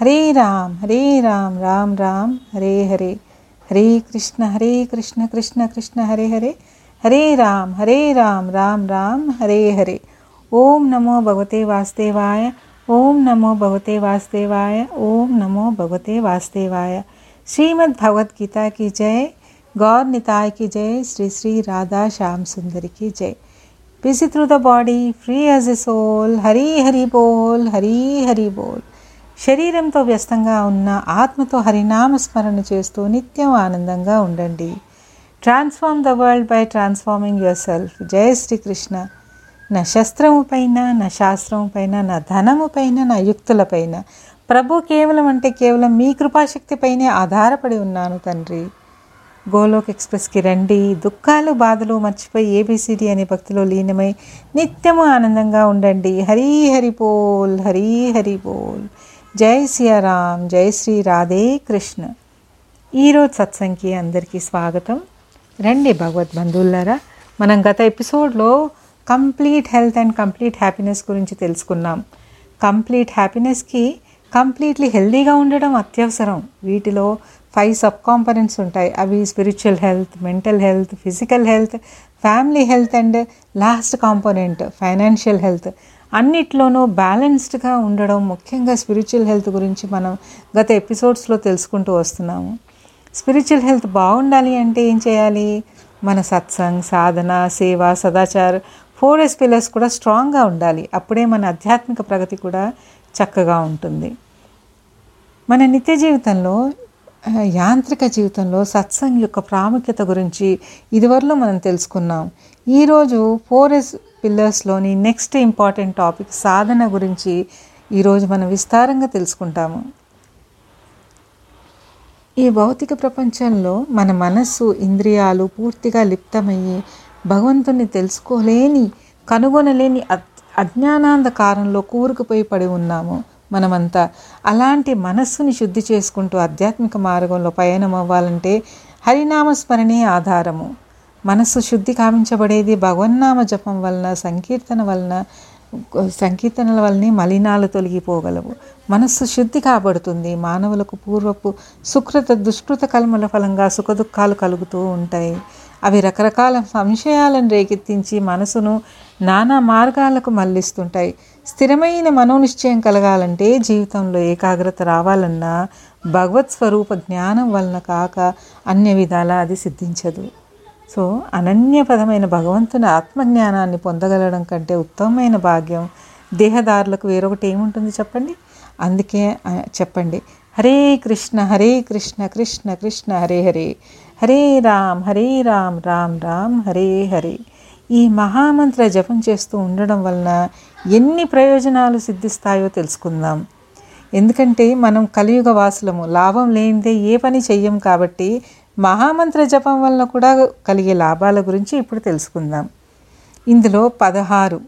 हरे राम हरे राम राम राम, हरे हरे। हरे कृष्ण हरे कृष्ण कृष्ण कृष्ण, हरे हरे। हरे राम हरे राम राम राम, हरे हरे। ओम नमो भगवते वासुदेवाय, ओम नमो भगवते वासुदेवाय, ओम नमो भगवते वासुदेवाय। श्रीमद् भगवत गीता की जय। गौर निताय की जय। श्री श्री राधा श्याम सुंदर की जय। Busy through the body free as a soul Hari Hari बोल, हरी हरी बोल। శరీరంతో వ్యస్తంగా ఉన్న ఆత్మతో హరినామ స్మరణ చేస్తూ నిత్యం ఆనందంగా ఉండండి. Transform the world by transforming yourself జయ శ్రీకృష్ణ. నా శస్త్రము పైన నా శాస్త్రము పైన నా ధనము పైన నా యుక్తుల పైన. ప్రభు కేవలం అంటే కేవలం మీ కృపాశక్తిపైనే ఆధారపడి ఉన్నాను తండ్రి. గోలోక్ ఎక్స్ప్రెస్కి రండి. దుఃఖాలు బాధలు మర్చిపోయి ఏబిసిడి అనే భక్తిలో లీనమై నిత్యము ఆనందంగా ఉండండి. హరి హరి బోల్ హరి హరి బోల్. జై సియారాం జై శ్రీ రాధే కృష్ణ. ఈరోజు సత్సంగ్కి అందరికీ స్వాగతం. రండి భగవద్ బంధువులారా మనం గత ఎపిసోడ్లో complete health and complete happiness గురించి తెలుసుకున్నాం. కంప్లీట్ హ్యాపీనెస్కి కంప్లీట్లీ హెల్దీగా ఉండడం అత్యవసరం. వీటిలో ఫైవ్ సబ్ కాంపనెంట్స్ ఉంటాయి. అవి spiritual health mental health physical health family health and last component financial health. అన్నిట్లోనూ బ్యాలెన్స్డ్గా ఉండడం ముఖ్యంగా స్పిరిచువల్ హెల్త్ గురించి మనం గత ఎపిసోడ్స్లో తెలుసుకుంటూ వస్తున్నాము. స్పిరిచువల్ హెల్త్ బాగుండాలి అంటే ఏం చేయాలి? మన సత్సంగ్ సాధన సేవ సదాచార్ ఫోర్ ఎస్ పిల్లర్స్ కూడా స్ట్రాంగ్గా ఉండాలి. అప్పుడే మన ఆధ్యాత్మిక ప్రగతి కూడా చక్కగా ఉంటుంది. మన నిత్య జీవితంలో యాంత్రిక జీవితంలో సత్సంగ్ యొక్క ప్రాముఖ్యత గురించి ఇదివరలో మనం తెలుసుకున్నాం. ఈరోజు ఫోర్ ఎస్ పిల్లర్స్లోని నెక్స్ట్ ఇంపార్టెంట్ టాపిక్ సాధన గురించి ఈరోజు మనం విస్తారంగా తెలుసుకుంటాము. ఈ భౌతిక ప్రపంచంలో మన మనస్సు ఇంద్రియాలు పూర్తిగా లిప్తమయ్యి భగవంతుని తెలుసుకోలేని కనుగొనలేని అజ్ఞానాంధకారంలో కూరుకుపోయి పడి ఉన్నాము మనమంతా. అలాంటి మనస్సుని శుద్ధి చేసుకుంటూ ఆధ్యాత్మిక మార్గంలో పయనం అవ్వాలంటే హరినామస్మరణే ఆధారము. మనస్సు శుద్ధి కావించబడేది భగవన్నామ జపం వలన సంకీర్తన వలన సంకీర్తనల వల్లనే మలినాలు తొలగిపోగలవు. మనస్సు శుద్ధి కాబడుతుంది. మానవులకు పూర్వపు సుకృత దుష్కృత కల్మల ఫలంగా సుఖదుఖాలు కలుగుతూ ఉంటాయి. అవి రకరకాల సంశయాలను రేకెత్తించి మనసును నానా మార్గాలకు మళ్ళిస్తుంటాయి స్థిరమైన మనోనిశ్చయం కలగాలంటే జీవితంలో ఏకాగ్రత రావాలన్నా భగవత్ స్వరూప జ్ఞానం వలన కాక అన్య విధాల అది సిద్ధించదు. సో అనన్యపదమైన భగవంతుని ఆత్మజ్ఞానాన్ని పొందగలడం కంటే ఉత్తమమైన భాగ్యం దేహదారులకు వేరొకటి ఏముంటుంది చెప్పండి? అందుకే చెప్పండి. హరే కృష్ణ హరే కృష్ణ కృష్ణ కృష్ణ హరే హరే. హరే రామ్ హరే రామ్ రామ్ రామ్ హరే హరే. ఈ మహామంత్ర జపం చేస్తూ ఉండడం వలన ఎన్ని ప్రయోజనాలు సిద్ధిస్తాయో తెలుసుకుందాం. ఎందుకంటే మనం కలియుగ వాసులము లాభం లేనిదే ఏ పని చెయ్యం కాబట్టి మహామంత్ర జపం వలన కూడా కలిగే లాభాల గురించి ఇప్పుడు తెలుసుకుందాం. ఇందులో పదహారు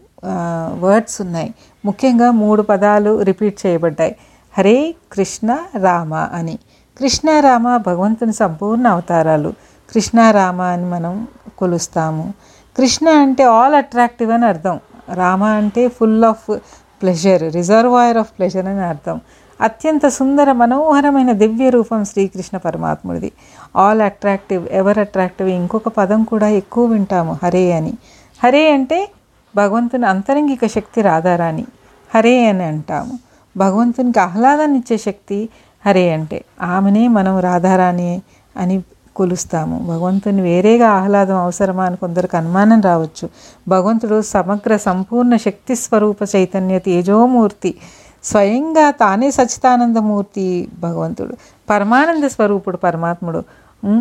వర్డ్స్ ఉన్నాయి. ముఖ్యంగా మూడు పదాలు రిపీట్ చేయబడ్డాయి. హరే కృష్ణ రామ అని. కృష్ణారామ భగవంతుని సంపూర్ణ అవతారాలు. కృష్ణారామ అని మనం కొలుస్తాము. కృష్ణ అంటే ఆల్ అట్రాక్టివ్ అని అర్థం. రామ అంటే full of pleasure reservoir of pleasure అని అర్థం. అత్యంత సుందర మనోహరమైన దివ్య రూపం శ్రీకృష్ణ పరమాత్ముడిది. ఆల్ అట్రాక్టివ్ ఎవర్ అట్రాక్టివ్ ఇంకొక పదం కూడా ఎక్కువ వింటాము హరే అని. హరే అంటే భగవంతుని అంతరంగిక శక్తి రాధారాణి హరే అని అంటాము. భగవంతునికి ఆహ్లాదాన్ని ఇచ్చే శక్తి హరే అంటే ఆమెనే మనం రాధారాణి అని కొలుస్తాము. భగవంతుని వేరేగా ఆహ్లాదం అవసరమా అని కొందరికి అనుమానం రావచ్చు. భగవంతుడు సమగ్ర సంపూర్ణ శక్తి స్వరూప చైతన్య తేజోమూర్తి స్వయంగా తానే సచితానందమూర్తి భగవంతుడు. పరమానంద స్వరూపుడు పరమాత్ముడు.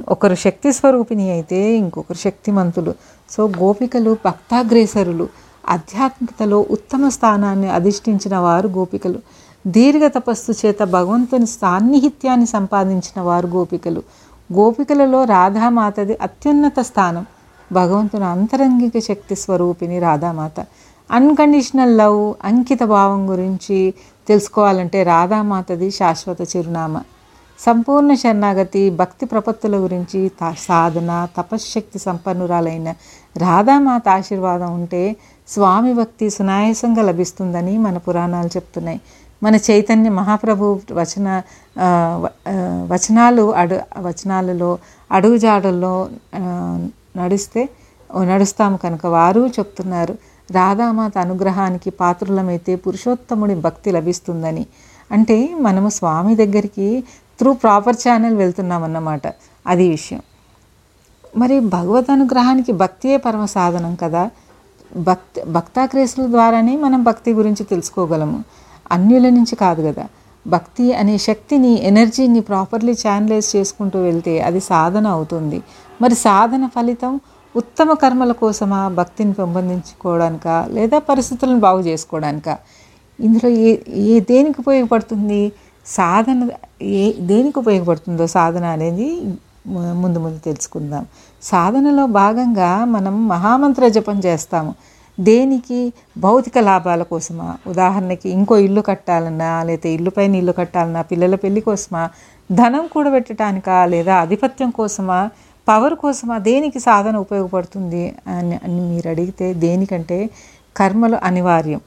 ఒకరు శక్తి స్వరూపిణి అయితే ఇంకొకరు శక్తిమంతులు. సో గోపికలు భక్తాగ్రేసరులు. ఆధ్యాత్మికతలో ఉత్తమ స్థానాన్ని అధిష్ఠించిన వారు గోపికలు. దీర్ఘ తపస్సు చేత భగవంతుని సాన్నిహిత్యాన్ని సంపాదించిన వారు గోపికలు. గోపికలలో రాధామాతది అత్యున్నత స్థానం. భగవంతుని అంతరంగిక శక్తి స్వరూపిణి రాధామాత. అన్కండిషనల్ లవ్ అంకిత భావం గురించి తెలుసుకోవాలంటే రాధామాతది శాశ్వత చిరునామా. సంపూర్ణ శరణాగతి భక్తి ప్రపత్తుల గురించి సాధన తపశ్శక్తి సంపన్నురాలైన రాధామాత ఆశీర్వాదం ఉంటే స్వామి భక్తి సునాయాసంగా లభిస్తుందని మన పురాణాలు చెప్తున్నాయి. మన చైతన్య మహాప్రభు వచన వచనాలు అడు వచనాలలో అడుగుజాడల్లో నడిస్తే నడుస్తాము కనుక వారు చెప్తున్నారు. రాధామాత అనుగ్రహానికి పాత్రులమైతే పురుషోత్తముడి భక్తి లభిస్తుందని. అంటే మనము స్వామి దగ్గరికి త్రూ ప్రాపర్ ఛానల్ వెళ్తున్నామన్నమాట. అది విషయం. మరి భగవద్ అనుగ్రహానికి భక్తియే పరమ సాధనం కదా. భక్తి భక్తాక్రేసుల ద్వారానే మనం భక్తి గురించి తెలుసుకోగలము. అన్యుల నుంచి కాదు కదా. భక్తి అనే శక్తిని ఎనర్జీని ప్రాపర్లీ ఛానలైజ్ చేసుకుంటూ వెళ్తే అది సాధన అవుతుంది. మరి సాధన ఫలితం ఉత్తమ కర్మల కోసమా భక్తిని పెంపొందించుకోవడానికా? లేదా పరిస్థితులను బాగు చేసుకోవడానికా? ఇందులో ఏ ఏ దేనికి ఉపయోగపడుతుంది? సాధన ఏ దేనికి ఉపయోగపడుతుందో సాధన అనేది ముందు ముందు తెలుసుకుందాం. సాధనలో భాగంగా మనం మహామంత్ర జపం చేస్తాము. దేనికి? భౌతిక లాభాల కోసమా? ఉదాహరణకి ఇంకో ఇల్లు కట్టాలన్నా లేదా ఇల్లు పైన ఇల్లు కట్టాలన్నా పిల్లల పెళ్ళి కోసమా? ధనం కూడబెట్టడానికా లేదా ఆధిపత్యం కోసమా? పవర్ కోసం దేనికి సాధన ఉపయోగపడుతుంది? అని అని మీరు అడిగితే దేనికంటే కర్మలు అనివార్యం.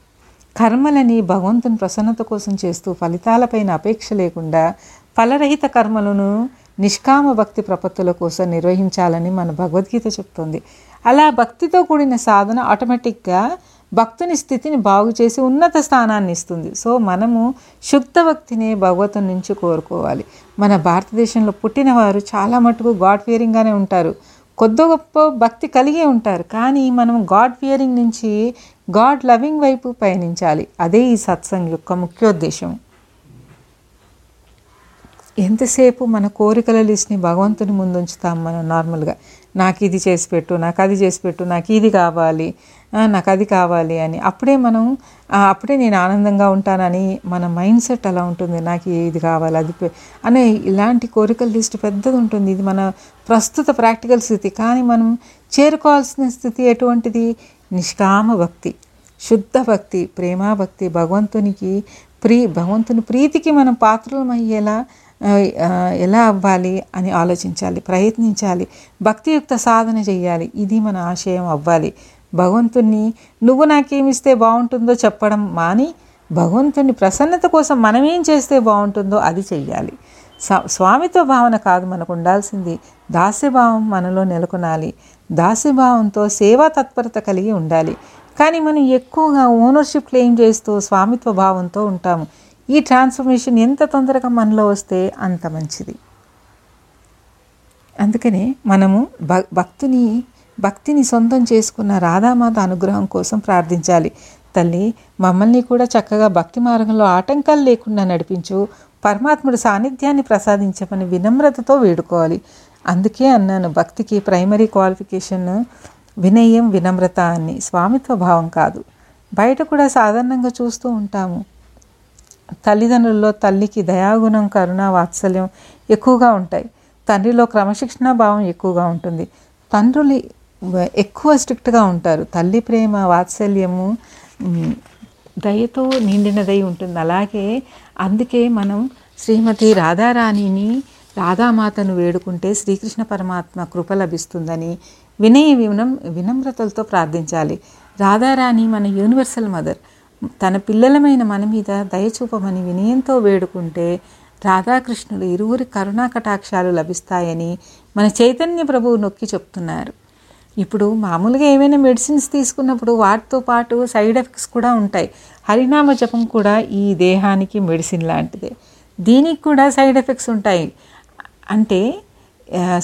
కర్మలని భగవంతుని ప్రసన్నత కోసం చేస్తూ ఫలితాలపైన అపేక్ష లేకుండా ఫలరహిత కర్మలను నిష్కామ భక్తి ప్రపత్తుల కోసం నిర్వహించాలని మన భగవద్గీత చెప్తుంది. అలా భక్తితో కూడిన సాధన ఆటోమేటిక్గా భక్తుని స్థితిని బాగు చేసి ఉన్నత స్థానాన్ని ఇస్తుంది. సో మనము శుద్ధ భక్తిని భగవతుని నుంచి కోరుకోవాలి. మన భారతదేశంలో పుట్టిన వారు చాలా మటుకు గాడ్ ఫియరింగ్గానే ఉంటారు. కొద్ది గొప్ప భక్తి కలిగి ఉంటారు. కానీ మనం గాడ్ ఫియరింగ్ నుంచి గాడ్ లవింగ్ వైపు పయనించాలి. అదే ఈ సత్సంగ్ యొక్క ముఖ్యోద్దేశం ఎంతసేపు మన కోరికల లిస్ట్ని భగవంతుని ముందుంచుతాం మనం నార్మల్గా? నాకు ఇది చేసి పెట్టు నాకు అది చేసి పెట్టు నాకు ఇది కావాలి నాకు అది కావాలి అని. అప్పుడే మనం అప్పుడే నేను ఆనందంగా ఉంటానని మన మైండ్ సెట్ అలా ఉంటుంది. నాకు ఇది కావాలి అది అనే ఇలాంటి కోరికల లిస్ట్ పెద్దది ఉంటుంది. ఇది మన ప్రస్తుత ప్రాక్టికల్ స్థితి. కానీ మనం చేరుకోవాల్సిన స్థితి ఎటువంటిది? నిష్కామ భక్తి శుద్ధ భక్తి ప్రేమాభక్తి భగవంతునికి ప్రీ భగవంతుని ప్రీతికి మనం పాత్రలమయ్యేలా అయ్యేలా ఎలా అవ్వాలి అని ఆలోచించాలి ప్రయత్నించాలి భక్తియుక్త సాధన చేయాలి ఇది మన ఆశయం అవ్వాలి. భగవంతుణ్ణి నువ్వు నాకేమిస్తే బాగుంటుందో చెప్పడం మాని భగవంతుని ప్రసన్నత కోసం మనం ఏం చేస్తే బాగుంటుందో అది చెయ్యాలి. స- స్వామిత్వ భావన కాదు మనకు ఉండాల్సింది. దాస్యభావం మనలో నెలకొనాలి. దాస్యభావంతో సేవా తత్పరత కలిగి ఉండాలి. కానీ మనం ఎక్కువగా ఓనర్షిప్ క్లెయిమ్ చేస్తూ స్వామిత్వ భావంతో ఉంటాము. ఈ ట్రాన్స్ఫర్మేషన్ ఎంత తొందరగా మనలో వస్తే అంత మంచిది. అందుకనే మనము భ భక్తుని భక్తిని సొంతం చేసుకున్న రాధామాత అనుగ్రహం కోసం ప్రార్థించాలి. తల్లి మమ్మల్ని కూడా చక్కగా భక్తి మార్గంలో ఆటంకాలు లేకుండా నడిపించు. పరమాత్ముడు సాన్నిధ్యాన్ని ప్రసాదించమని వినమ్రతతో వేడుకోవాలి. అందుకే అన్నాను భక్తికి ప్రైమరీ క్వాలిఫికేషన్ వినయం వినమ్రత అని. స్వామిత్వ భావం కాదు. బయట కూడా సాధారణంగా చూస్తూ ఉంటాము. తల్లిదండ్రుల్లో తల్లికి దయాగుణం కరుణ వాత్సల్యం ఎక్కువగా ఉంటాయి. తండ్రిలో క్రమశిక్షణ భావం ఎక్కువగా ఉంటుంది. తండ్రులు ఎక్కువ స్ట్రిక్ట్గా ఉంటారు. తల్లి ప్రేమ వాత్సల్యము దయతో నిండినదై ఉంటుంది. అలాగే అందుకే మనం శ్రీమతి రాధారాణిని రాధామాతను వేడుకుంటే శ్రీకృష్ణ పరమాత్మ కృప లభిస్తుందని వినయ వినం వినమ్రతలతో ప్రార్థించాలి. రాధారాణి మన యూనివర్సల్ మదర్. తన పిల్లలమైన మన మీద దయ చూపమని వినయంతో వేడుకుంటే రాధాకృష్ణులు ఇరువురి కరుణా కటాక్షాలు లభిస్తాయని మన చైతన్య ప్రభువు నొక్కి చెప్తున్నారు. ఇప్పుడు మామూలుగా ఏమైనా మెడిసిన్స్ తీసుకున్నప్పుడు వాటితో పాటు సైడ్ ఎఫెక్ట్స్ కూడా ఉంటాయి. హరినామ జపం కూడా ఈ దేహానికి మెడిసిన్ లాంటిదే. దీనికి కూడా సైడ్ ఎఫెక్ట్స్ ఉంటాయి. అంటే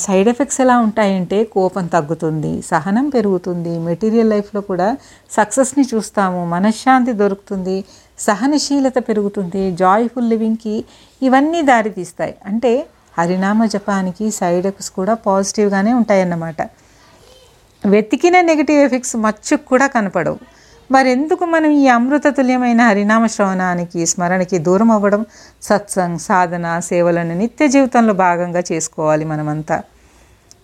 సైడ్ ఎఫెక్ట్స్ ఎలా ఉంటాయంటే కోపం తగ్గుతుంది సహనం పెరుగుతుంది మెటీరియల్ లైఫ్లో కూడా సక్సెస్ని చూస్తాము మనశ్శాంతి దొరుకుతుంది సహనశీలత పెరుగుతుంది జాయ్ఫుల్ లివింగ్కి ఇవన్నీ దారితీస్తాయి. అంటే హరినామ జపానికి సైడ్ ఎఫెక్ట్స్ కూడా పాజిటివ్గానే ఉంటాయన్నమాట. వెతికిన నెగిటివ్ ఎఫెక్ట్స్ మచ్చుకు కూడా కనపడవు. మరెందుకు మనం ఈ అమృతతుల్యమైన హరినామ శ్రవణానికి స్మరణకి దూరం అవ్వడం? సత్సంగ్ సాధన సేవలను నిత్య జీవితంలో భాగంగా చేసుకోవాలి మనమంతా.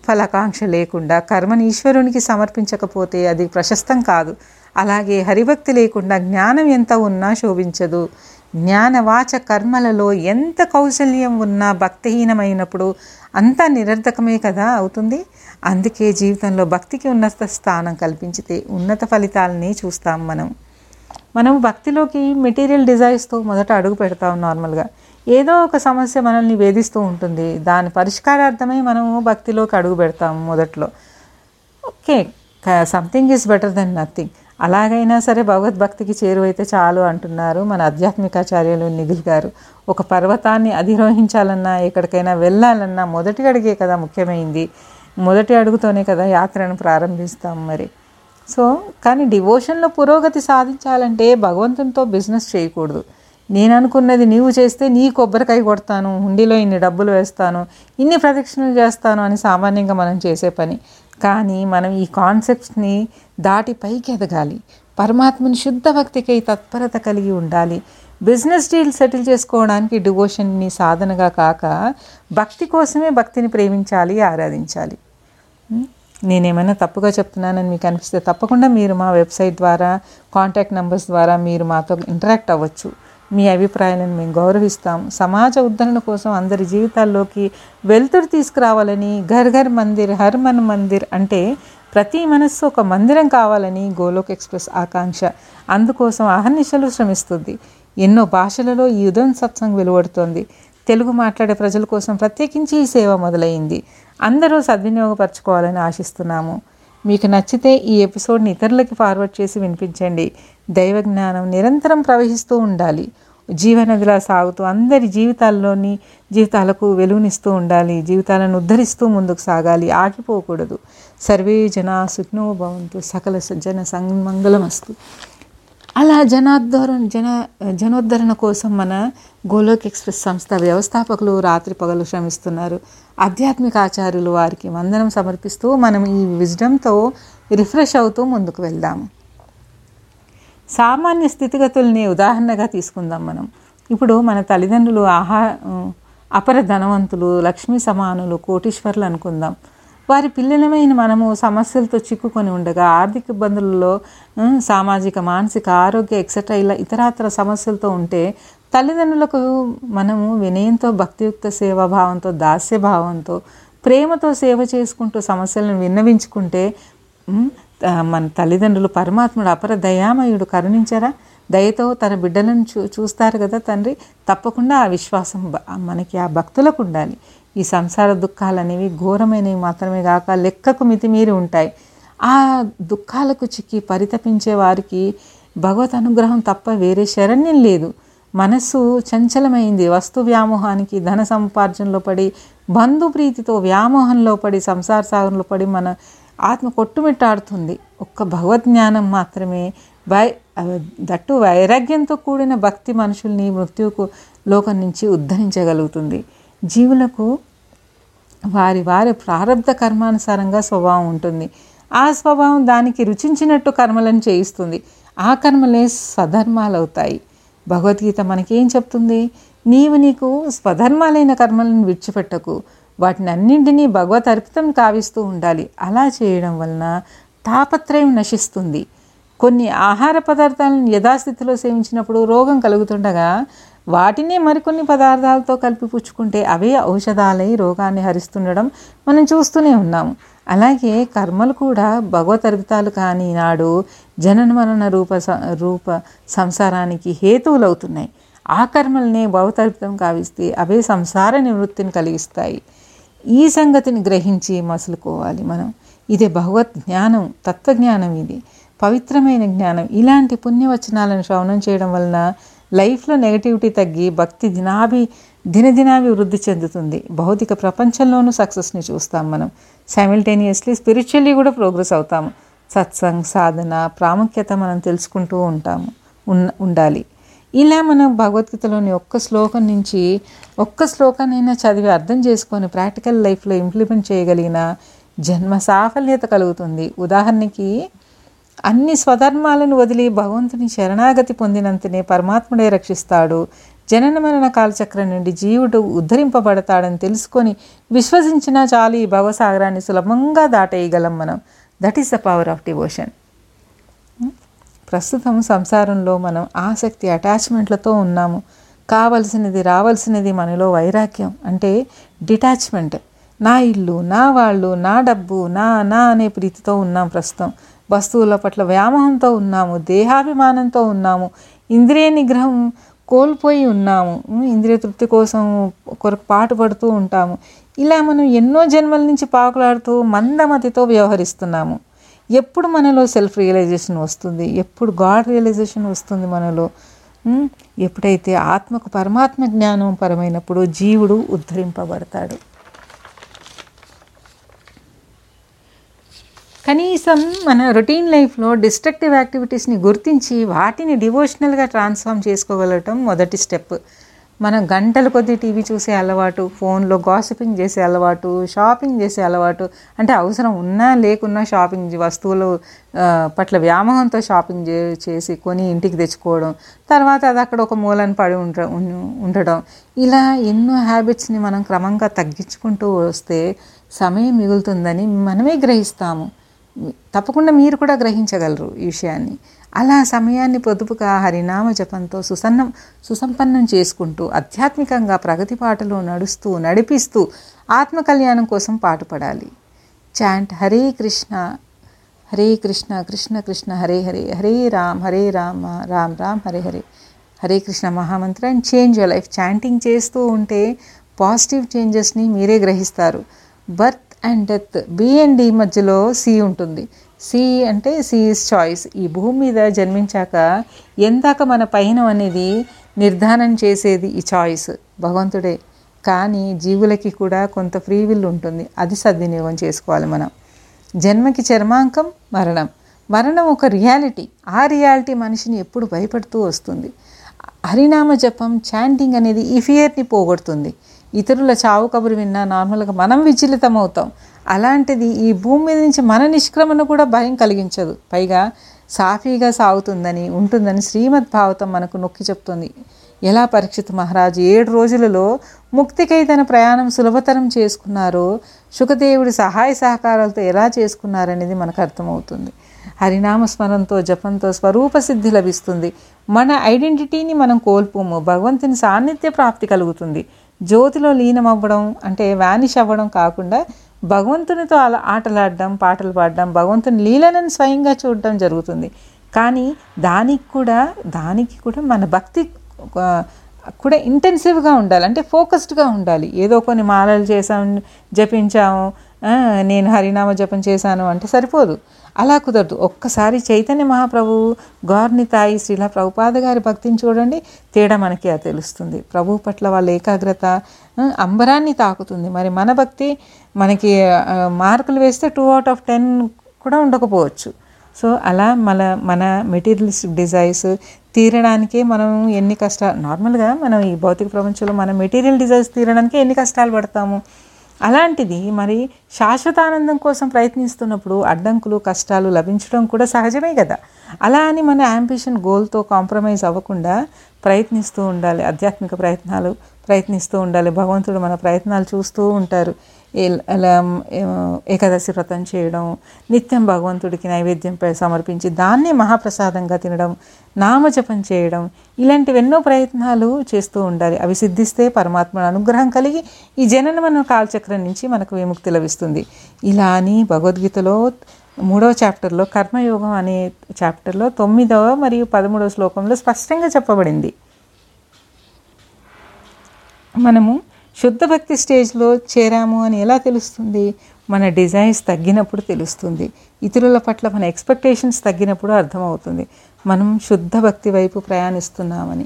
ఫలాకాంక్ష లేకుండా కర్మని ఈశ్వరునికి సమర్పించకపోతే అది ప్రశస్తం కాదు. అలాగే హరిభక్తి లేకుండా జ్ఞానం ఎంత ఉన్నా శోభించదు. జ్ఞానవాచ కర్మలలో ఎంత కౌశల్యం ఉన్నా భక్తిహీనమైనప్పుడు అంతా నిరర్ధకమే కదా అవుతుంది. అందుకే జీవితంలో భక్తికి ఉన్నత స్థానం కల్పించితే ఉన్నత ఫలితాలని చూస్తాం మనం. మనం భక్తిలోకి మెటీరియల్ డిజైర్స్తో మొదట అడుగు పెడతాం నార్మల్గా. ఏదో ఒక సమస్య మనల్ని వేధిస్తూ ఉంటుంది. దాని పరిష్కారార్థమై మనము భక్తిలోకి అడుగు పెడతాము మొదట్లో. Okay something is better than nothing అలాగైనా సరే భగవద్భక్తికి చేరువైతే చాలు అంటున్నారు మన ఆధ్యాత్మికాచార్యులు నిధుల్ గారు. ఒక పర్వతాన్ని అధిరోహించాలన్నా ఎక్కడికైనా వెళ్ళాలన్నా మొదటి అడిగే కదా ముఖ్యమైంది. మొదటి అడుగుతోనే కదా యాత్రను ప్రారంభిస్తాం మరి. సో కానీ డివోషన్లో పురోగతి సాధించాలంటే భగవంతునితో బిజినెస్ చేయకూడదు. నేను అనుకున్నది నీవు చేస్తే నీ కొబ్బరికాయ కొడతాను హుండీలో ఇన్ని డబ్బులు వేస్తాను ఇన్ని ప్రదక్షిణలు చేస్తాను అని సామాన్యంగా మనం చేసే పని. కానీ మనం ఈ కాన్సెప్ట్స్ని దాటి పైకి ఎదగాలి. పరమాత్మని శుద్ధ భక్తికై తత్పరత కలిగి ఉండాలి. బిజినెస్ డీల్ సెటిల్ చేసుకోవడానికి డివోషన్ని సాధనగా కాక భక్తి కోసమే భక్తిని ప్రేమించాలి ఆరాధించాలి. నేనేమైనా తప్పుగా చెప్తున్నానని మీకు అనిపిస్తే తప్పకుండా మీరు మా వెబ్సైట్ ద్వారా కాంటాక్ట్ నెంబర్స్ ద్వారా మీరు మాతో ఇంటరాక్ట్ అవ్వచ్చు. మీ అభిప్రాయాలను మేము గౌరవిస్తాం. సమాజ ఉద్ధరణ కోసం అందరి జీవితాల్లోకి వెలుతురు తీసుకురావాలని ఘర్ ఘర్ మందిర్ హర్ మన్ మందిర్ అంటే ప్రతి మనస్సు ఒక మందిరం కావాలని గోలోక్ ఎక్స్ప్రెస్ ఆకాంక్ష. అందుకోసం అహర్నిశలు శ్రమిస్తుంది. ఎన్నో భాషలలో ఈ ఉదయం సత్సంగ్ వెలువడుతోంది. తెలుగు మాట్లాడే ప్రజల కోసం ప్రత్యేకించి ఈ సేవ మొదలైంది. అందరూ సద్వినియోగపరచుకోవాలని ఆశిస్తున్నాము. మీకు నచ్చితే ఈ ఎపిసోడ్ని ఇతరులకి ఫార్వర్డ్ చేసి వినిపించండి. దైవ జ్ఞానం నిరంతరం ప్రవహిస్తూ ఉండాలి. జీవనదిలా సాగుతూ అందరి జీవితాల్లోని జీవితాలకు వెలుగునిస్తూ ఉండాలి. జీవితాలను ఉద్ధరిస్తూ ముందుకు సాగాలి. ఆగిపోకూడదు. సర్వే జన సుఖ్నో భవంతు. సకల జన సంమంగళమస్తు అలా జనాద్ధరణ జన జనోద్ధరణ కోసం మన గోలోక్ ఎక్స్ప్రెస్ సంస్థ వ్యవస్థాపకులు రాత్రి పగలు శ్రమిస్తున్నారు. ఆధ్యాత్మిక ఆచార్యులు వారికి వందనం సమర్పిస్తూ మనం ఈ విజడంతో రిఫ్రెష్ అవుతూ ముందుకు వెళ్దాము సామాన్య స్థితిగతుల్ని ఉదాహరణగా తీసుకుందాం మనం. ఇప్పుడు మన తల్లిదండ్రులు ఆహా అపర ధనవంతులు లక్ష్మీ సమానులు కోటీశ్వర్లు అనుకుందాం. వారి పిల్లలమైన మనము సమస్యలతో చిక్కుకొని ఉండగా ఆర్థిక ఇబ్బందులలో సామాజిక మానసిక ఆరోగ్య ఎక్సెట్రా ఇలా ఇతరాతర సమస్యలతో ఉంటే తల్లిదండ్రులకు మనము వినయంతో భక్తియుక్త సేవాభావంతో దాస్యభావంతో ప్రేమతో సేవ చేసుకుంటూ సమస్యలను విన్నవించుకుంటే మన తల్లిదండ్రులు పరమాత్ముడు అపర దయామయుడు కరుణించారా? దయతో తన బిడ్డలను చూ చూస్తారు కదా తండ్రి. తప్పకుండా ఆ విశ్వాసం మనకి ఆ భక్తులకు ఉండాలి. ఈ సంసార దుఃఖాలు అనేవి ఘోరమైనవి మాత్రమే కాక లెక్కకు మితిమీరి ఉంటాయి. ఆ దుఃఖాలకు చిక్కి పరితపించే వారికి భగవత్ అనుగ్రహం తప్ప వేరే శరణ్యం లేదు. మనస్సు చంచలమైంది. వస్తు వ్యామోహానికి ధన సంపార్జనలో పడి బంధుప్రీతితో వ్యామోహంలో పడి సంసార సాగరంలో పడి మన ఆత్మ కొట్టుమిట్టాడుతుంది. ఒక్క భగవద్జ్ఞానం మాత్రమే వై దట్టు వైరాగ్యంతో కూడిన భక్తి మనుషుల్ని మృత్యువుకు లోకం నుంచి ఉద్ధరించగలుగుతుంది. జీవులకు వారి వారి ప్రారంధ కర్మానుసారంగా స్వభావం ఉంటుంది. ఆ స్వభావం దానికి రుచించినట్టు కర్మలను చేయిస్తుంది. ఆ కర్మలే స్వధర్మాలు అవుతాయి భగవద్గీత మనకేం చెప్తుంది? నీవు నీకు స్వధర్మాలైన కర్మలను విడిచిపెట్టకు. వాటిని అన్నింటినీ భగవత్ అర్పితం కావిస్తూ ఉండాలి. అలా చేయడం వలన తాపత్రయం నశిస్తుంది. కొన్ని ఆహార పదార్థాలను యథాస్థితిలో సేవించినప్పుడు రోగం కలుగుతుండగా వాటినే మరికొన్ని పదార్థాలతో కలిపి పుచ్చుకుంటే అవే ఔషధాలై రోగాన్ని హరిస్తుండడం మనం చూస్తూనే ఉన్నాము అలాగే కర్మలు కూడా భగవత్ అర్పితాలు కాని నాడు జనన మరణ రూప రూప సంసారానికి హేతువులవుతున్నాయి. ఆ కర్మల్నే భవతర్పితం కావిస్తే అవే సంసార నివృత్తిని కలిగిస్తాయి. ఈ సంగతిని గ్రహించి మసులుకోవాలి మనం. ఇది భగవత్ జ్ఞానం తత్వజ్ఞానం ఇది. పవిత్రమైన జ్ఞానం. ఇలాంటి పుణ్యవచనాలను శ్రవణం చేయడం వలన లైఫ్లో నెగటివిటీ తగ్గి భక్తి దినాభి దినదినాభి వృద్ధి చెందుతుంది. భౌతిక ప్రపంచంలోనూ సక్సెస్ని చూస్తాం మనం. సైమిల్టేనియస్లీ స్పిరిచువల్లీ కూడా ప్రోగ్రెస్ అవుతాము. సత్సంగ్ సాధన ప్రాముఖ్యత మనం తెలుసుకుంటూ ఉంటాము. ఉండాలి. ఇలా మనం భగవద్గీతలోని ఒక్క శ్లోకం నుంచి ఒక్క శ్లోకానైనా చదివి అర్థం చేసుకొని ప్రాక్టికల్ లైఫ్లో ఇంప్లిమెంట్ చేయగలిగిన జన్మ సాఫల్యత కలుగుతుంది. ఉదాహరణకి అన్ని స్వధర్మాలను వదిలి భగవంతుని శరణాగతి పొందినంతనే పరమాత్ముడే రక్షిస్తాడు. జనన మరణ కాలచక్రం నుండి జీవుడు ఉద్ధరింపబడతాడని తెలుసుకొని విశ్వసించినా చాలు ఈ భవసాగరాన్ని సులభంగా దాటేయగలం మనం. That is the power of devotion ప్రస్తుతం సంసారంలో మనం ఆసక్తి అటాచ్మెంట్లతో ఉన్నాము. కావలసినది రావాల్సినది మనలో వైరాగ్యం అంటే డిటాచ్మెంట్. నా ఇల్లు నా వాళ్ళు నా డబ్బు నా నా అనే ప్రీతితో ఉన్నాం ప్రస్తుతం. వస్తువుల పట్ల వ్యామోహంతో ఉన్నాము దేహాభిమానంతో ఉన్నాము ఇంద్రియ నిగ్రహం కోల్పోయి ఉన్నాము ఇంద్రియ తృప్తి కోసం కొరకు పాటుపడుతూ ఉంటాము. ఇలా మనం ఎన్నో జన్మల నుంచి పాకులాడుతూ మందమతితో వ్యవహరిస్తున్నాము. ఎప్పుడు మనలో సెల్ఫ్ రియలైజేషన్ వస్తుంది? ఎప్పుడు గాడ్ రియలైజేషన్ వస్తుంది మనలో? ఎప్పుడైతే ఆత్మకు పరమాత్మ జ్ఞానం పరమైనప్పుడు జీవుడు ఉద్ధరింపబడతాడు. కనీసం మన రొటీన్ లైఫ్లో డిస్ట్రక్టివ్ యాక్టివిటీస్ని గుర్తించి వాటిని డివోషనల్గా ట్రాన్స్ఫార్మ్ చేసుకోగలగటం మొదటి స్టెప్. మనం గంటల కొద్దీ టీవీ చూసే అలవాటు ఫోన్లో గాసిపింగ్ చేసే అలవాటు షాపింగ్ చేసే అలవాటు అంటే అవసరం ఉన్నా లేకున్నా షాపింగ్ వస్తువులు పట్ల వ్యామోహంతో షాపింగ్ చే చేసి కొని ఇంటికి తెచ్చుకోవడం తర్వాత అది అక్కడ ఒక మూలన పడి ఉండ ఉండడం ఇలా ఎన్నో హ్యాబిట్స్ని మనం క్రమంగా తగ్గించుకుంటూ వస్తే సమయం మిగులుతుందని మనమే గ్రహిస్తాము. తప్పకుండా మీరు కూడా గ్రహించగలరు ఈ విషయాన్ని. అలా సమయాన్ని పొదుపుగా హరినామ జపంతో సుసన్నం సుసంపన్నం చేసుకుంటూ ఆధ్యాత్మికంగా ప్రగతి పాటలో నడుస్తూ నడిపిస్తూ ఆత్మకళ్యాణం కోసం పాటుపడాలి. Chant Hare Krishna Hare Krishna Krishna Krishna Hare Hare Hare Ram Hare Rama Ram Ram Hare Hare. Hare Krishna mahamantra and change your life. Chanting చేస్తూ ఉంటే పాజిటివ్ చేంజెస్ని మీరే గ్రహిస్తారు. Birth and death B and D మధ్యలో సి ఉంటుంది. సి అంటే సి ఇస్ చాయిస్ ఈ భూమి మీద జన్మించాక ఎందాక మన పైన అనేది నిర్ధారణ చేసేది ఈ చాయిస్ భగవంతుడే. కానీ జీవులకి కూడా కొంత ఫ్రీ విల్ ఉంటుంది. అది సద్వినియోగం చేసుకోవాలి మనం. జన్మకి చర్మాంకం మరణం. మరణం ఒక రియాలిటీ ఆ రియాలిటీ మనిషిని ఎప్పుడు భయపడుతూ వస్తుంది. హరినామ జపం చాంటింగ్ అనేది ఈ ఫియర్ని పోగొడుతుంది. ఇతరుల చావు కబురు విన్నా నార్మల్గా మనం విచలితమవుతాం. అలాంటిది ఈ భూమి మీద నుంచి మన నిష్క్రమణ కూడా భయం కలిగించదు. పైగా సాఫీగా సాగుతుందని ఉంటుందని శ్రీమద్ భావతం మనకు నొక్కి చెప్తుంది. ఎలా పరీక్షిత్ మహారాజు ఏడు రోజులలో ముక్తికై తన ప్రయాణం సులభతరం చేసుకున్నారో సుఖదేవుడి సహాయ సహకారాలతో ఎలా చేసుకున్నారనేది మనకు అర్థమవుతుంది. హరినామస్మరణతో జపంతో స్వరూప సిద్ధి లభిస్తుంది. మన ఐడెంటిటీని మనం కోల్పోము. భగవంతుని సాన్నిధ్య ప్రాప్తి కలుగుతుంది. జ్యోతిలో లీనమవ్వడం అంటే వ్యానిష్ అవ్వడం కాకుండా భగవంతునితో అలా ఆటలాడడం పాటలు పాడడం భగవంతుని లీలనని స్వయంగా చూడడం జరుగుతుంది. కానీ దానికి కూడా దానికి కూడా మన భక్తి కూడా ఇంటెన్సివ్గా ఉండాలి. అంటే ఫోకస్డ్గా ఉండాలి. ఏదో కొన్ని మాలలు చేసాం జపించాము నేను హరినామ జపం చేశాను అంటే సరిపోదు. అలా కుదరదు. ఒక్కసారి చైతన్య మహాప్రభు గౌర్ని తాయి శ్రీల ప్రభుపాద గారి భక్తిని చూడండి తేడా మనకి అది తెలుస్తుంది. ప్రభు పట్ల వాళ్ళ ఏకాగ్రత అంబరాన్ని తాకుతుంది. మరి మన భక్తి మనకి మార్కులు వేస్తే టూ అవుట్ ఆఫ్ టెన్ కూడా ఉండకపోవచ్చు. సో అలా మన మన మెటీరియలిస్టిక్ డిజైర్స్ తీరడానికే మనం ఎన్ని కష్టాలు నార్మల్గా మనం ఈ భౌతిక ప్రపంచంలో మన మెటీరియల్ డిజైర్స్ తీరడానికే ఎన్ని కష్టాలు పడతాము? అలాంటిది మరి శాశ్వతానందం కోసం ప్రయత్నిస్తున్నప్పుడు అడ్డంకులు కష్టాలు లభించడం కూడా సహజమే కదా. అలా అని మన యాంబిషన్ గోల్తో కాంప్రమైజ్ అవ్వకుండా ప్రయత్నిస్తూ ఉండాలి. ఆధ్యాత్మిక ప్రయత్నాలు ప్రయత్నిస్తూ ఉండాలి. భగవంతుడు మన ప్రయత్నాలు చూస్తూ ఉంటారు. ఎలా ఏకాదశి వ్రతం చేయడం నిత్యం భగవంతుడికి నైవేద్యం సమర్పించి దాన్ని మహాప్రసాదంగా తినడం నామజపం చేయడం ఇలాంటివి ఎన్నో ప్రయత్నాలు చేస్తూ ఉండాలి. అవి సిద్ధిస్తే పరమాత్మ అనుగ్రహం కలిగి ఈ జనన మన కాలచక్రం నుంచి మనకు విముక్తి లభిస్తుంది. ఇలా అని భగవద్గీతలో మూడవ చాప్టర్లో కర్మయోగం అనే చాప్టర్లో తొమ్మిదవ మరియు పదమూడవ శ్లోకంలో స్పష్టంగా చెప్పబడింది. మనము శుద్ధ భక్తి స్టేజ్లో చేరాము అని ఎలా తెలుస్తుంది? మన డిజైర్స్ తగ్గినప్పుడు తెలుస్తుంది. ఇతరుల పట్ల మన ఎక్స్పెక్టేషన్స్ తగ్గినప్పుడు అర్థమవుతుంది. మనం శుద్ధ భక్తి వైపు ప్రయాణిస్తున్నామని.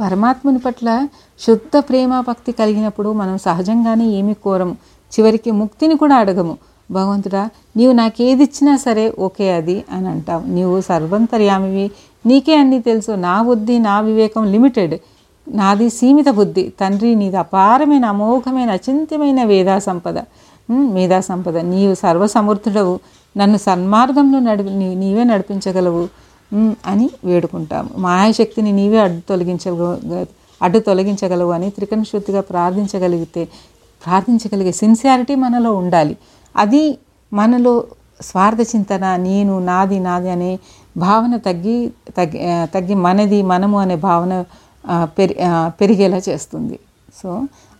పరమాత్ముని పట్ల శుద్ధ ప్రేమ భక్తి కలిగినప్పుడు మనం సహజంగానే ఏమి కోరము? చివరికి ముక్తిని కూడా అడగము. భగవంతుడా నీవు నాకేది ఇచ్చినా సరే ఓకే అది అని అంటావు. నీవు సర్వంతర్యామివి. నీకే అన్నీ తెలుసు. నా బుద్ధి నా వివేకం లిమిటెడ్. నాది సీమిత బుద్ధి. తండ్రి నీది అపారమైన అమోఘమైన అచింత్యమైన వేదా సంపద మేధా సంపద నీవు సర్వసమర్థుడవు. నన్ను సన్మార్గంలో నడిపి నీవే నడిపించగలవు. అని వేడుకుంటాము. మాయాశక్తిని నీవే అడ్డు తొలగించగ అడ్డు తొలగించగలవు అని త్రికణశుద్ధిగా ప్రార్థించగలిగితే ప్రార్థించగలిగే సిన్సియారిటీ మనలో ఉండాలి. అది మనలో స్వార్థ చింతన నేను నాది నాది అనే భావన తగ్గి తగ్గి తగ్గి మనది మనము అనే భావన పెరి పెరిగేలా చేస్తుంది. సో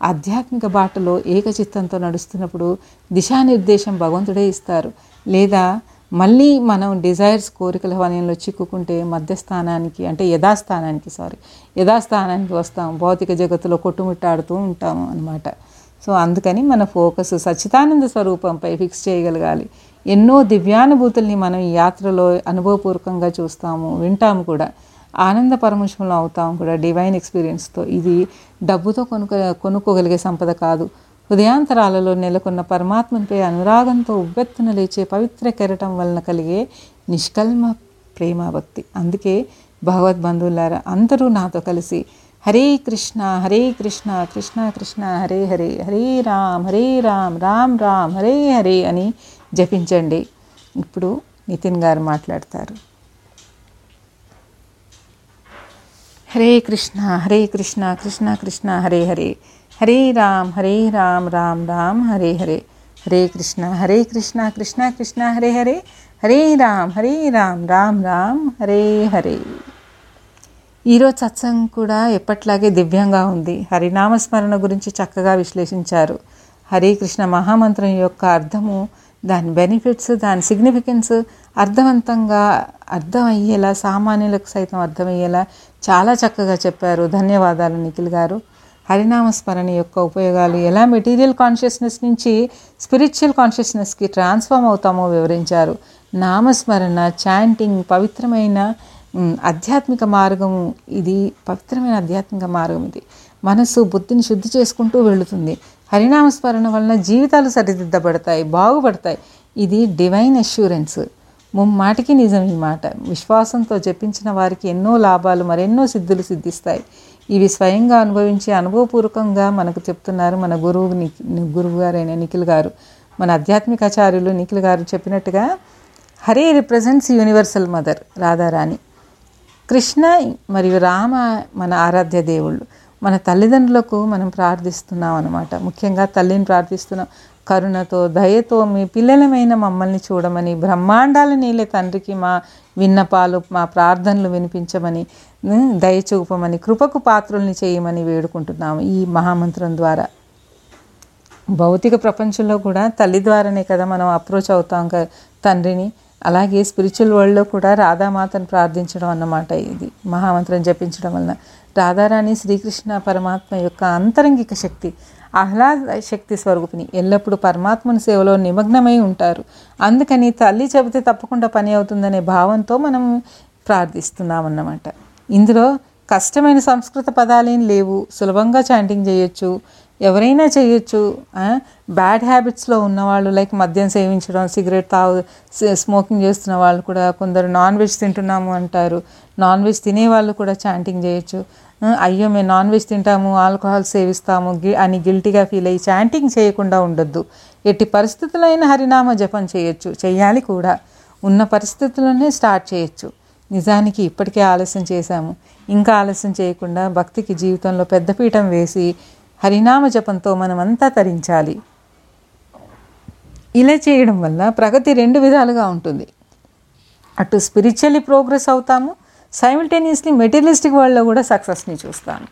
ఆధ్యాత్మిక బాటలో ఏకచిత్తంతో నడుస్తున్నప్పుడు దిశానిర్దేశం భగవంతుడే ఇస్తారు. లేదా మళ్ళీ మనం డిజైర్స్ కోరికల వలయంలో చిక్కుకుంటే మధ్యస్థానానికి అంటే యథాస్థానానికి సారీ యథాస్థానానికి వస్తాం. భౌతిక జగత్తులో కొట్టుమిట్టాడుతూ ఉంటాము అనమాట సో అందుకని మన ఫోకస్ సచ్చిదానంద స్వరూపంపై ఫిక్స్ చేయగలగాలి. ఎన్నో దివ్యానుభూతుల్ని మనం ఈ యాత్రలో అనుభవపూర్వకంగా చూస్తాము వింటాము కూడా. ఆనంద పరమశంలో అవుతాం కూడా డివైన్ ఎక్స్పీరియన్స్తో ఇది డబ్బుతో కొనుక్కో కొనుక్కోగలిగే సంపద కాదు. హృదయాంతరాలలో నెలకొన్న పరమాత్మనిపై అనురాగంతో ఉవ్వెత్తున లేచే పవిత్ర కెరటం వలన కలిగే నిష్కల్మ ప్రేమ భక్తి అందుకే భగవద్ బంధువులారా అందరూ నాతో కలిసి హరే కృష్ణ హరే కృష్ణ కృష్ణ కృష్ణ హరే హరే హరే రామ్ హరే రామ్ రామ్ రామ్ హరే హరే అని జపించండి. ఇప్పుడు నితిన్ గారు మాట్లాడతారు. హరే కృష్ణ హరే కృష్ణ కృష్ణ కృష్ణ హరే హరే. హరే రామ్ హరే రామ్ రామ్ రామ్ హరే హరే. హరే కృష్ణ హరే కృష్ణ కృష్ణ కృష్ణ హరే హరే. హరే రామ్ హరే రామ్ రామ్ రామ్ హరే హరే. ఈరోజు సత్సంగ్ కూడా ఎప్పట్లాగే దివ్యంగా ఉంది. హరినామస్మరణ గురించి చక్కగా విశ్లేషించారు. హరే కృష్ణ మహామంత్రం యొక్క అర్థము దాని బెనిఫిట్స్ దాని సిగ్నిఫికెన్స్ అర్థవంతంగా అర్థమయ్యేలా సామాన్యులకు సైతం అర్థమయ్యేలా చాలా చక్కగా చెప్పారు. ధన్యవాదాలు నిఖిల్ గారు. హరినామస్మరణ యొక్క ఉపయోగాలు ఎలా? మెటీరియల్ కాన్షియస్నెస్ నుంచి స్పిరిచువల్ కాన్షియస్నెస్కి ట్రాన్స్ఫామ్ అవుతామో వివరించారు. నామస్మరణ చాంటింగ్ పవిత్రమైన ఆధ్యాత్మిక మార్గము ఇది. పవిత్రమైన ఆధ్యాత్మిక మార్గం ఇది. మనసు బుద్ధిని శుద్ధి చేసుకుంటూ వెళుతుంది. హరినామస్మరణ వలన జీవితాలు సరిదిద్దబడతాయి బాగుపడతాయి. ఇది డివైన్ అష్యూరెన్స్ ముమ్మాటికి నిజం ఈ మాట. విశ్వాసంతో జపించిన వారికి ఎన్నో లాభాలు మరెన్నో సిద్ధులు సిద్ధిస్తాయి. ఇవి స్వయంగా అనుభవించి అనుభవపూర్వకంగా మనకు చెప్తున్నారు మన గురువు ని- గురువు గారైన నిఖిల్ గారు. మన ఆధ్యాత్మికాచార్యులు నిఖిల్ గారు చెప్పినట్టుగా Hare represents universal mother Radharani. Krishna మరియు రామ మన ఆరాధ్య దేవుళ్ళు. మన తల్లిదండ్రులకు మనం ప్రార్థిస్తున్నాం అనమాట ముఖ్యంగా తల్లిని ప్రార్థిస్తున్నాం. కరుణతో దయతో మీ పిల్లలమైన మమ్మల్ని చూడమని బ్రహ్మాండాల నీలే తండ్రికి మా విన్నపాలు మా ప్రార్థనలు వినిపించమని దయచూపమని దయ చూపమని కృపకు పాత్రుల్ని చేయమని వేడుకుంటున్నాము ఈ మహామంత్రం ద్వారా. భౌతిక ప్రపంచంలో కూడా తల్లి ద్వారానే కదా మనం అప్రోచ్ అవుతాం క- తండ్రిని. అలాగే స్పిరిచువల్ వరల్డ్లో కూడా రాధామాతను ప్రార్థించడం అన్నమాట ఇది. మహామంత్రం జపించడం వలన. రాధారాణి శ్రీకృష్ణ పరమాత్మ యొక్క అంతరంగిక శక్తి. ఆహ్లాద శక్తి స్వరూపిణి. ఎల్లప్పుడూ పరమాత్మని సేవలో నిమగ్నమై ఉంటారు. అందుకని తల్లి చెబితే తప్పకుండా పని అవుతుందనే భావంతో మనం ప్రార్థిస్తున్నామన్నమాట. ఇందులో కష్టమైన సంస్కృత పదాలేం లేవు. సులభంగా చాంటింగ్ చేయొచ్చు. ఎవరైనా చేయొచ్చు బ్యాడ్ హ్యాబిట్స్లో ఉన్నవాళ్ళు లైక్ మద్యం సేవించడం సిగరెట్ తాగు స్మోకింగ్ చేస్తున్న వాళ్ళు కూడా కొందరు నాన్ వెజ్ తింటున్నాము అంటారు. నాన్ వెజ్ తినే వాళ్ళు కూడా చాంటింగ్ చేయొచ్చు. అయ్యో మేము నాన్ వెజ్ తింటాము ఆల్కహాల్ సేవిస్తాము గి- అని గిల్టీగా ఫీల్ అయ్యి చాంటింగ్ చేయకుండా ఉండొద్దు. ఎట్టి పరిస్థితుల్లో అయినా హరినామ జపం చేయొచ్చు చేయాలి కూడా. ఉన్న పరిస్థితుల్లోనే స్టార్ట్ చేయొచ్చు. నిజానికి ఇప్పటికే ఆలస్యం చేశాము. ఇంకా ఆలస్యం చేయకుండా భక్తికి జీవితంలో పెద్దపీఠం వేసి హరినామ జపంతో మనమంతా తరించాలి. ఇలా చేయడం వల్ల ప్రగతి రెండు విధాలుగా ఉంటుంది. అటు స్పిరిచువల్లీ ప్రోగ్రెస్ అవుతాము సైమిల్టేనియస్లీ మెటీరియలిస్టిక్ వరల్డ్లో కూడా సక్సెస్ని చూస్తాము.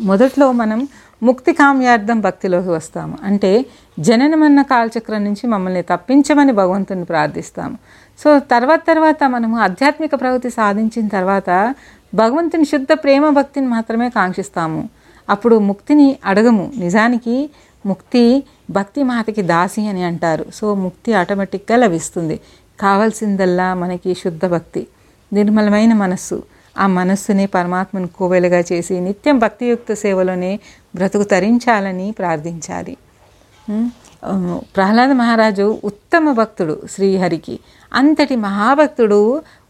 మొదట్లో మనం ముక్తి కామ్యార్థం భక్తిలోకి వస్తాము. అంటే జననమన్న కాలచక్రం నుంచి మమ్మల్ని తప్పించమని భగవంతుని ప్రార్థిస్తాము. సో తర్వాత తర్వాత మనము ఆధ్యాత్మిక ప్రగతి సాధించిన తర్వాత భగవంతుని శుద్ధ ప్రేమ భక్తిని మాత్రమే కాంక్షిస్తాము. అప్పుడు ముక్తిని అడగము. నిజానికి ముక్తి భక్తి మాతకి దాసి అని అంటారు. సో ముక్తి ఆటోమేటిక్గా లభిస్తుంది. కావాల్సిందల్లా మనకి శుద్ధ భక్తి నిర్మలమైన మనస్సు. ఆ మనస్సుని పరమాత్మను కోవెలుగా చేసి నిత్యం భక్తియుక్త సేవలోనే బ్రతుకు తరించాలని ప్రార్థించాలి. ప్రహ్లాద మహారాజు ఉత్తమ భక్తుడు శ్రీహరికి. అంతటి మహాభక్తుడు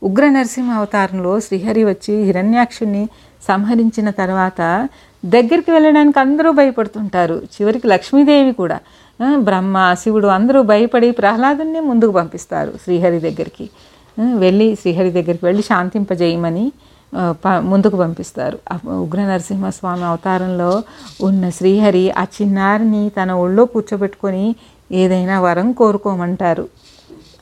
ఉగ్ర నరసింహ అవతారంలో శ్రీహరి వచ్చి హిరణ్యాక్షుణ్ణి సంహరించిన తర్వాత దగ్గరికి వెళ్ళడానికి అందరూ భయపడుతుంటారు. చివరికి లక్ష్మీదేవి కూడా బ్రహ్మ శివుడు అందరూ భయపడి ప్రహ్లాదుని ముందుకు పంపిస్తారు శ్రీహరి దగ్గరికి. వెళ్ళి శ్రీహరి దగ్గరికి వెళ్ళి శాంతింపజేయమని ప- ముందుకు పంపిస్తారు. ఆ ఉగ్ర నరసింహస్వామి అవతారంలో ఉన్న శ్రీహరి ఆ చిన్నారిని తన ఒళ్ళో కూర్చోబెట్టుకొని ఏదైనా వరం కోరుకోమంటారు.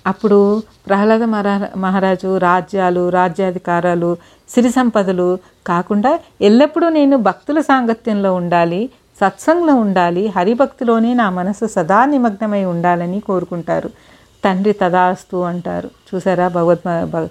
అప్పుడు ప్రహ్లాద మహారా- మహారాజు రాజ్యాలు రాజ్యాధికారాలు సిరి సంపదలు కాకుండా ఎల్లప్పుడూ నేను భక్తుల సాంగత్యంలో ఉండాలి సత్సంగంలో ఉండాలి హరిభక్తిలోనే నా మనసు సదా నిమగ్నమై ఉండాలని కోరుకుంటారు. తండ్రి తదాస్తు అంటారు. చూసారా భగవద్ భగ-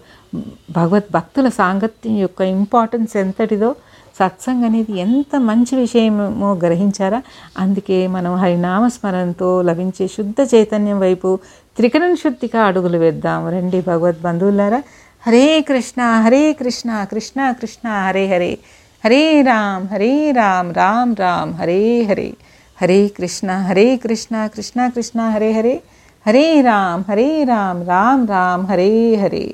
భగవద్ భక్తుల సాంగత్యం యొక్క ఇంపార్టెన్స్ ఎంతటిదో సత్సంగ్ అనేది ఎంత మంచి విషయమో గ్రహించారా? అందుకే మనం హరినామస్మరణతో లభించే శుద్ధ చైతన్యం వైపు త్రికరణ శుద్ధిగా అడుగులు వేద్దాం. రండి భగవద్ బంధువులారా. హరే కృష్ణ హరే కృష్ణ కృష్ణ కృష్ణ హరే హరే. హరే రామ్ హరే రామ్ రామ్ రామ్ హరే హరే. హరే కృష్ణ హరే కృష్ణ కృష్ణ కృష్ణ హరే హరే. హరే రామ్ హరే రామ్ రామ్ రామ్ హరే హరే.